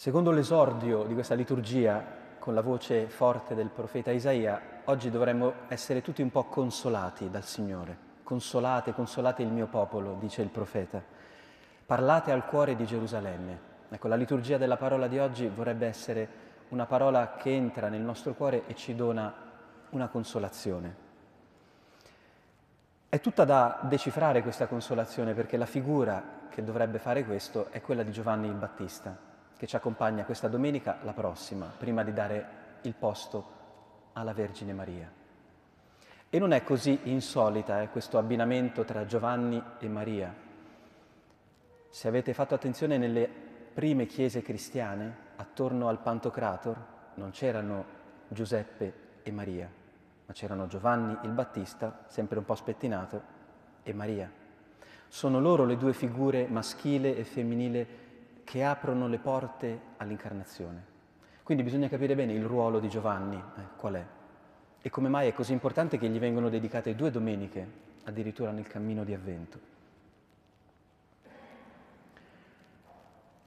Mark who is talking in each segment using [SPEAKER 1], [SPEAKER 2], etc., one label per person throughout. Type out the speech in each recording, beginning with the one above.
[SPEAKER 1] Secondo l'esordio di questa liturgia, con la voce forte del profeta Isaia, oggi dovremmo essere tutti un po' consolati dal Signore. Consolate, consolate il mio popolo, dice il profeta. Parlate al cuore di Gerusalemme. Ecco, la liturgia della parola di oggi vorrebbe essere una parola che entra nel nostro cuore e ci dona una consolazione. È tutta da decifrare questa consolazione perché la figura che dovrebbe fare questo è quella di Giovanni il Battista che ci accompagna questa domenica, la prossima, prima di dare il posto alla Vergine Maria. E non è così insolita eh, questo abbinamento tra Giovanni e Maria. Se avete fatto attenzione nelle prime chiese cristiane, attorno al Pantocrator, non c'erano Giuseppe e Maria, ma c'erano Giovanni il Battista, sempre un po' spettinato, e Maria. Sono loro le due figure maschile e femminile che aprono le porte all'incarnazione. Quindi bisogna capire bene il ruolo di Giovanni, eh, qual è, e come mai è così importante che gli vengono dedicate due domeniche, addirittura nel cammino di avvento.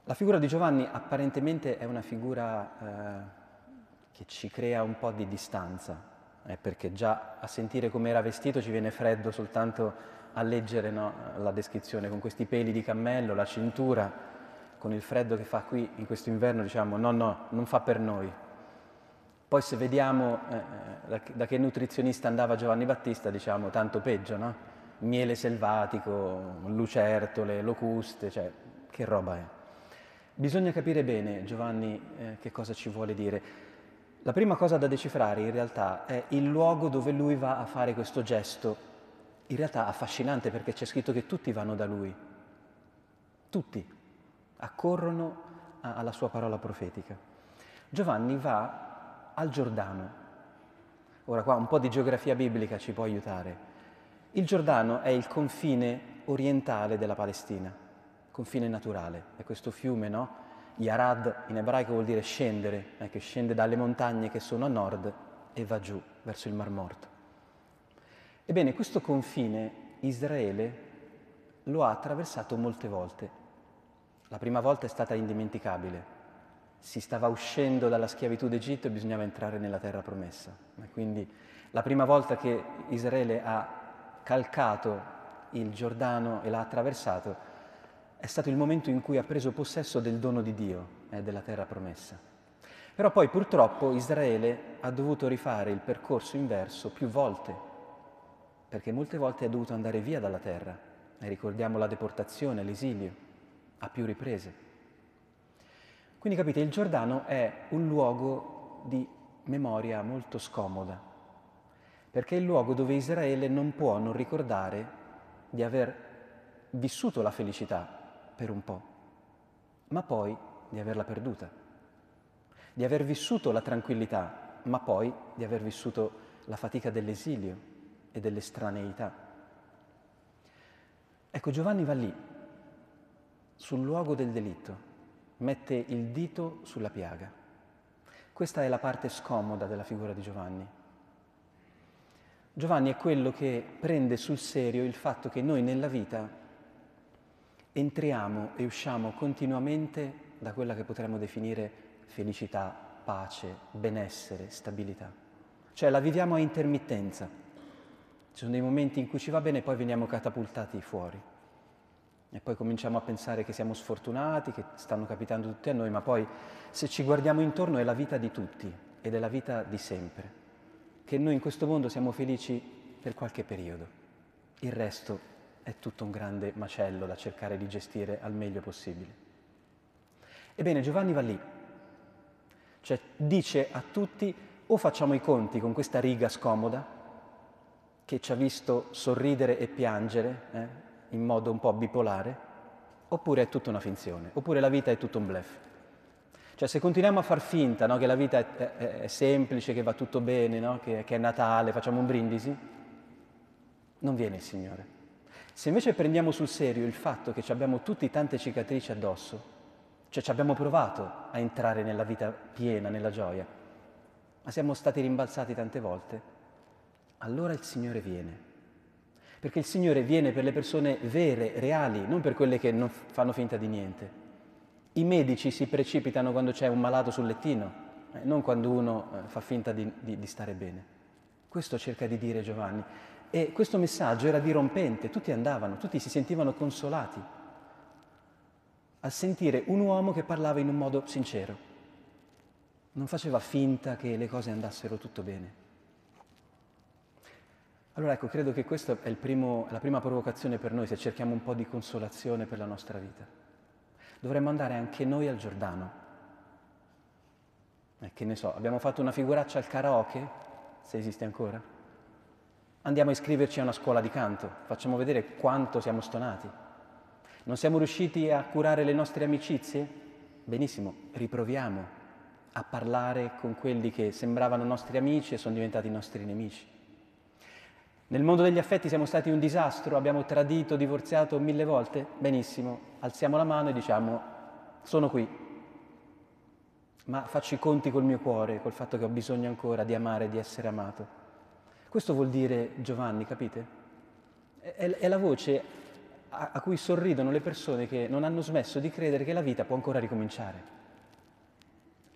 [SPEAKER 1] La figura di Giovanni apparentemente è una figura eh, che ci crea un po' di distanza, eh, perché già a sentire come era vestito ci viene freddo soltanto a leggere no, la descrizione, con questi peli di cammello, la cintura, con il freddo che fa qui in questo inverno diciamo no, no, non fa per noi. Poi se vediamo eh, da, da, che nutrizionista andava Giovanni Battista, diciamo tanto peggio, no? Miele selvatico, lucertole, locuste, cioè che roba è. Bisogna capire bene, Giovanni, eh, che cosa ci vuole dire. La prima cosa da decifrare in realtà è il luogo dove lui va a fare questo gesto, in realtà affascinante perché c'è scritto che tutti vanno da lui, tutti accorrono alla sua parola profetica. Giovanni va al Giordano. Ora qua un po' di geografia biblica ci può aiutare. Il Giordano è il confine orientale della Palestina, confine naturale. È questo fiume, no? Yarad in ebraico vuol dire scendere, eh, che scende dalle montagne che sono a nord e va giù verso il Mar Morto. Ebbene, questo confine Israele lo ha attraversato molte volte la prima volta è stata indimenticabile. Si stava uscendo dalla schiavitù d'Egitto e bisognava entrare nella terra promessa. E quindi la prima volta che Israele ha calcato il Giordano e l'ha attraversato è stato il momento in cui ha preso possesso del dono di Dio, eh, della terra promessa. Però poi purtroppo Israele ha dovuto rifare il percorso inverso più volte, perché molte volte ha dovuto andare via dalla terra. E ricordiamo la deportazione, l'esilio a più riprese. Quindi capite, il Giordano è un luogo di memoria molto scomoda, perché è il luogo dove Israele non può non ricordare di aver vissuto la felicità per un po', ma poi di averla perduta, di aver vissuto la tranquillità, ma poi di aver vissuto la fatica dell'esilio e dell'estraneità. Ecco, Giovanni va lì sul luogo del delitto, mette il dito sulla piaga. Questa è la parte scomoda della figura di Giovanni. Giovanni è quello che prende sul serio il fatto che noi nella vita entriamo e usciamo continuamente da quella che potremmo definire felicità, pace, benessere, stabilità. Cioè la viviamo a intermittenza. Ci sono dei momenti in cui ci va bene e poi veniamo catapultati fuori. E poi cominciamo a pensare che siamo sfortunati, che stanno capitando tutti a noi, ma poi se ci guardiamo intorno è la vita di tutti ed è la vita di sempre. Che noi in questo mondo siamo felici per qualche periodo. Il resto è tutto un grande macello da cercare di gestire al meglio possibile. Ebbene, Giovanni va lì, cioè dice a tutti o facciamo i conti con questa riga scomoda che ci ha visto sorridere e piangere, eh, in modo un po' bipolare, oppure è tutta una finzione, oppure la vita è tutto un blef. Cioè se continuiamo a far finta no, che la vita è, è, è, semplice, che va tutto bene, no, che, che è Natale, facciamo un brindisi, non viene il Signore. Se invece prendiamo sul serio il fatto che abbiamo tutti tante cicatrici addosso, cioè ci abbiamo provato a entrare nella vita piena, nella gioia, ma siamo stati rimbalzati tante volte, allora il Signore viene perché il Signore viene per le persone vere, reali, non per quelle che non fanno finta di niente. I medici si precipitano quando c'è un malato sul lettino, eh, non quando uno eh, fa finta di, di, di stare bene. Questo cerca di dire Giovanni. E questo messaggio era dirompente, tutti andavano, tutti si sentivano consolati al sentire un uomo che parlava in un modo sincero. Non faceva finta che le cose andassero tutto bene. Allora ecco, credo che questa è primo, la prima provocazione per noi se cerchiamo un po' di consolazione per la nostra vita. Dovremmo andare anche noi al Giordano. E che ne so, abbiamo fatto una figuraccia al karaoke, se esiste ancora. Andiamo a iscriverci a una scuola di canto, facciamo vedere quanto siamo stonati. Non siamo riusciti a curare le nostre amicizie? Benissimo, riproviamo a parlare con quelli che sembravano nostri amici e sono diventati nostri nemici. Nel mondo degli affetti siamo stati un disastro, abbiamo tradito, divorziato mille volte? Benissimo, alziamo la mano e diciamo sono qui, ma faccio i conti col mio cuore, col fatto che ho bisogno ancora di amare, di essere amato. Questo vuol dire Giovanni, capite? È, è la voce a, a cui sorridono le persone che non hanno smesso di credere che la vita può ancora ricominciare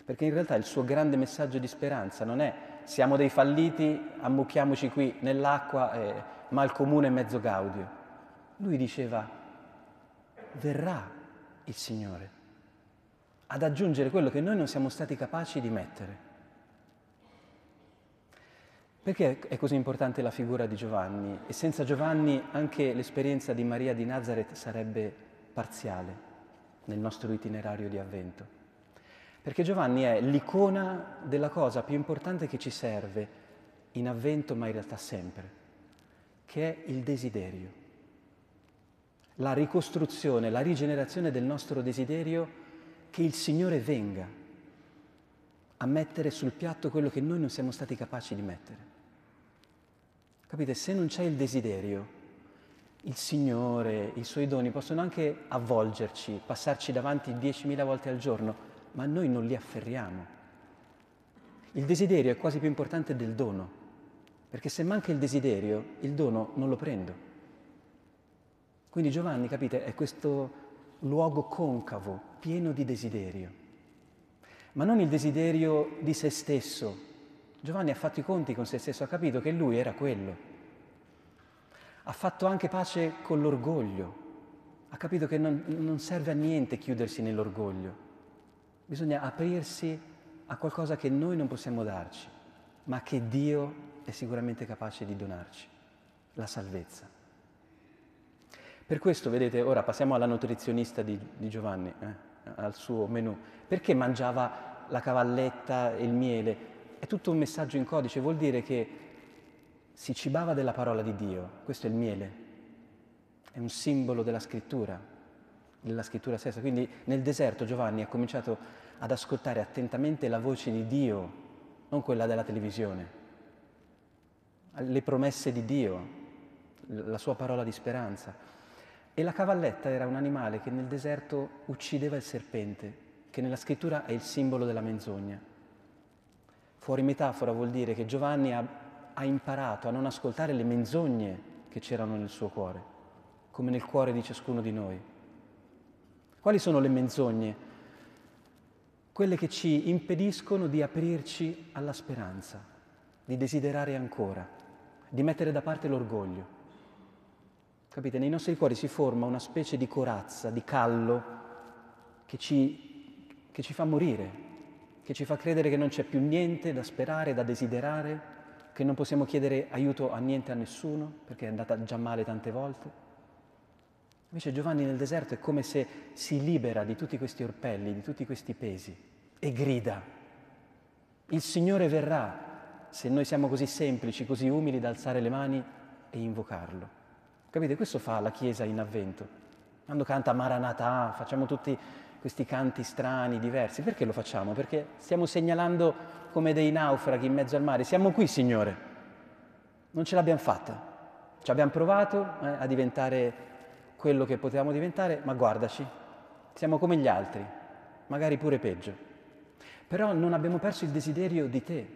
[SPEAKER 1] perché in realtà il suo grande messaggio di speranza non è siamo dei falliti, ammucchiamoci qui nell'acqua, eh, ma il comune è mezzo gaudio. Lui diceva, verrà il Signore ad aggiungere quello che noi non siamo stati capaci di mettere. Perché è così importante la figura di Giovanni? E senza Giovanni anche l'esperienza di Maria di Nazareth sarebbe parziale nel nostro itinerario di avvento. Perché Giovanni è l'icona della cosa più importante che ci serve in avvento, ma in realtà sempre, che è il desiderio. La ricostruzione, la rigenerazione del nostro desiderio che il Signore venga a mettere sul piatto quello che noi non siamo stati capaci di mettere. Capite? Se non c'è il desiderio, il Signore, i suoi doni possono anche avvolgerci, passarci davanti 10.000 volte al giorno, ma noi non li afferriamo. Il desiderio è quasi più importante del dono, perché se manca il desiderio, il dono non lo prendo. Quindi Giovanni, capite, è questo luogo concavo, pieno di desiderio, ma non il desiderio di se stesso. Giovanni ha fatto i conti con se stesso, ha capito che lui era quello. Ha fatto anche pace con l'orgoglio, ha capito che non, non serve a niente chiudersi nell'orgoglio. Bisogna aprirsi a qualcosa che noi non possiamo darci, ma che Dio è sicuramente capace di donarci, la salvezza. Per questo, vedete, ora passiamo alla nutrizionista di, di Giovanni, eh, al suo menù. Perché mangiava la cavalletta e il miele? È tutto un messaggio in codice, vuol dire che si cibava della parola di Dio, questo è il miele, è un simbolo della scrittura, della scrittura stessa. Quindi nel deserto Giovanni ha cominciato ad ascoltare attentamente la voce di Dio, non quella della televisione, le promesse di Dio, la sua parola di speranza. E la cavalletta era un animale che nel deserto uccideva il serpente, che nella scrittura è il simbolo della menzogna. Fuori metafora vuol dire che Giovanni ha, ha imparato a non ascoltare le menzogne che c'erano nel suo cuore, come nel cuore di ciascuno di noi. Quali sono le menzogne? Quelle che ci impediscono di aprirci alla speranza, di desiderare ancora, di mettere da parte l'orgoglio. Capite? Nei nostri cuori si forma una specie di corazza, di callo, che ci, che ci fa morire, che ci fa credere che non c'è più niente da sperare, da desiderare, che non possiamo chiedere aiuto a niente a nessuno, perché è andata già male tante volte. Invece Giovanni nel deserto è come se si libera di tutti questi orpelli, di tutti questi pesi e grida. Il Signore verrà se noi siamo così semplici, così umili da alzare le mani e invocarlo. Capite? Questo fa la Chiesa in avvento. Quando canta Maranatha, facciamo tutti questi canti strani, diversi. Perché lo facciamo? Perché stiamo segnalando come dei naufraghi in mezzo al mare. Siamo qui, Signore. Non ce l'abbiamo fatta. Ci abbiamo provato eh, a diventare quello che potevamo diventare, ma guardaci, siamo come gli altri, magari pure peggio. Però non abbiamo perso il desiderio di te.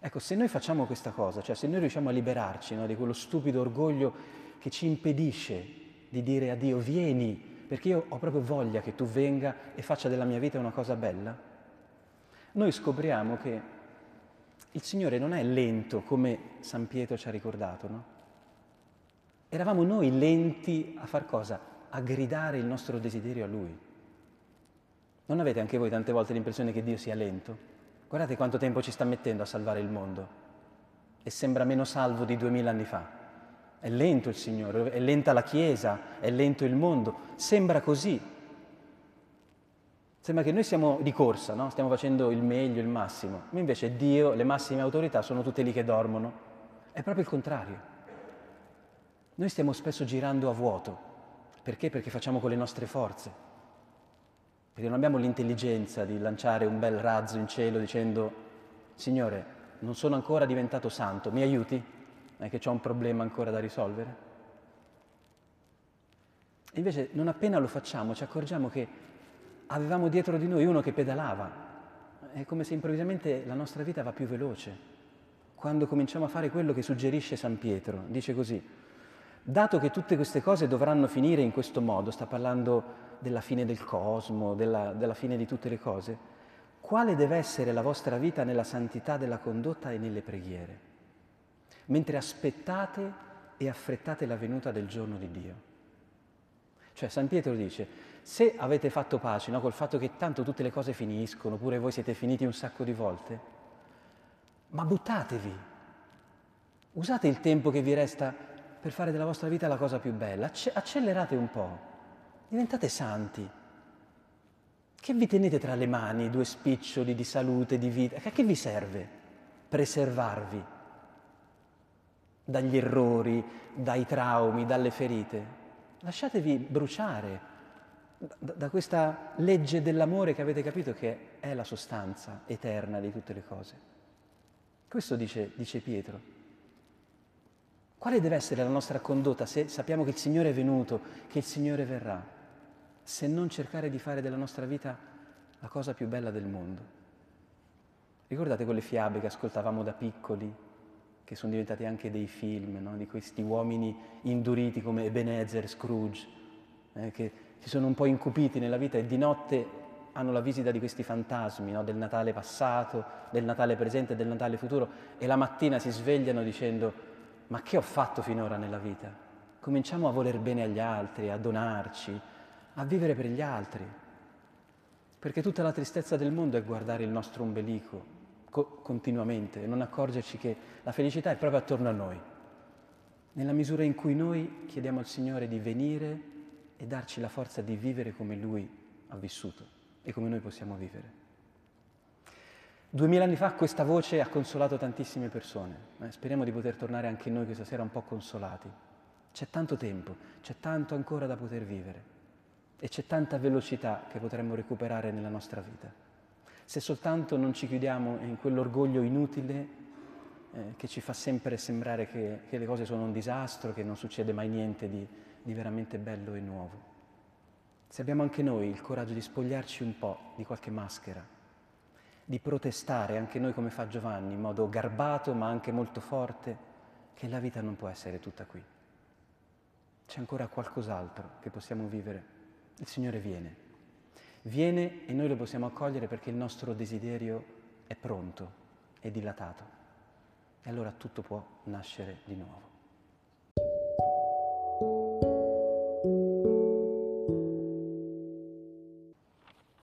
[SPEAKER 1] Ecco, se noi facciamo questa cosa, cioè se noi riusciamo a liberarci no, di quello stupido orgoglio che ci impedisce di dire a Dio vieni, perché io ho proprio voglia che tu venga e faccia della mia vita una cosa bella, noi scopriamo che il Signore non è lento come San Pietro ci ha ricordato, no? Eravamo noi lenti a far cosa? A gridare il nostro desiderio a Lui. Non avete anche voi tante volte l'impressione che Dio sia lento? Guardate quanto tempo ci sta mettendo a salvare il mondo e sembra meno salvo di duemila anni fa. È lento il Signore, è lenta la Chiesa, è lento il mondo, sembra così. Sembra che noi siamo di corsa, no? stiamo facendo il meglio, il massimo, ma invece Dio, le massime autorità sono tutte lì che dormono. È proprio il contrario. Noi stiamo spesso girando a vuoto. Perché? Perché facciamo con le nostre forze. Perché non abbiamo l'intelligenza di lanciare un bel razzo in cielo dicendo, Signore, non sono ancora diventato santo, mi aiuti? È che ho un problema ancora da risolvere? E invece non appena lo facciamo ci accorgiamo che avevamo dietro di noi uno che pedalava. È come se improvvisamente la nostra vita va più veloce. Quando cominciamo a fare quello che suggerisce San Pietro, dice così, dato che tutte queste cose dovranno finire in questo modo, sta parlando della fine del cosmo, della, della fine di tutte le cose, quale deve essere la vostra vita nella santità della condotta e nelle preghiere, mentre aspettate e affrettate la venuta del giorno di Dio. Cioè San Pietro dice, se avete fatto pace no, col fatto che tanto tutte le cose finiscono, pure voi siete finiti un sacco di volte, ma buttatevi, usate il tempo che vi resta per fare della vostra vita la cosa più bella, accelerate un po', diventate santi. Che vi tenete tra le mani due spiccioli di salute, di vita? A che vi serve preservarvi dagli errori, dai traumi, dalle ferite? Lasciatevi bruciare da, questa legge dell'amore che avete capito che è la sostanza eterna di tutte le cose. Questo dice, dice Pietro. Quale deve essere la nostra condotta se sappiamo che il Signore è venuto, che il Signore verrà? se non cercare di fare della nostra vita la cosa più bella del mondo. Ricordate quelle fiabe che ascoltavamo da piccoli, che sono diventate anche dei film, no? di questi uomini induriti come Ebenezer, Scrooge, eh, che si sono un po' incupiti nella vita e di notte hanno la visita di questi fantasmi, no? del Natale passato, del Natale presente del Natale futuro, e la mattina si svegliano dicendo ma che ho fatto finora nella vita? Cominciamo a voler bene agli altri, a donarci, a vivere per gli altri. Perché tutta la tristezza del mondo è guardare il nostro ombelico co- continuamente e non accorgerci che la felicità è proprio attorno a noi. Nella misura in cui noi chiediamo al Signore di venire e darci la forza di vivere come Lui ha vissuto e come noi possiamo vivere. Duemila anni fa questa voce ha consolato tantissime persone. Eh, speriamo di poter tornare anche noi questa sera un po' consolati. C'è tanto tempo, c'è tanto ancora da poter vivere e c'è tanta velocità che potremmo recuperare nella nostra vita. Se soltanto non ci chiudiamo in quell'orgoglio inutile eh, che ci fa sempre sembrare che, che, le cose sono un disastro, che non succede mai niente di, di veramente bello e nuovo. Se abbiamo anche noi il coraggio di spogliarci un po' di qualche maschera, di protestare anche noi come fa Giovanni in modo garbato ma anche molto forte, che la vita non può essere tutta qui. C'è ancora qualcos'altro che possiamo vivere il Signore viene. Viene e noi lo possiamo accogliere perché il nostro desiderio è pronto, è dilatato. E allora tutto può nascere di nuovo.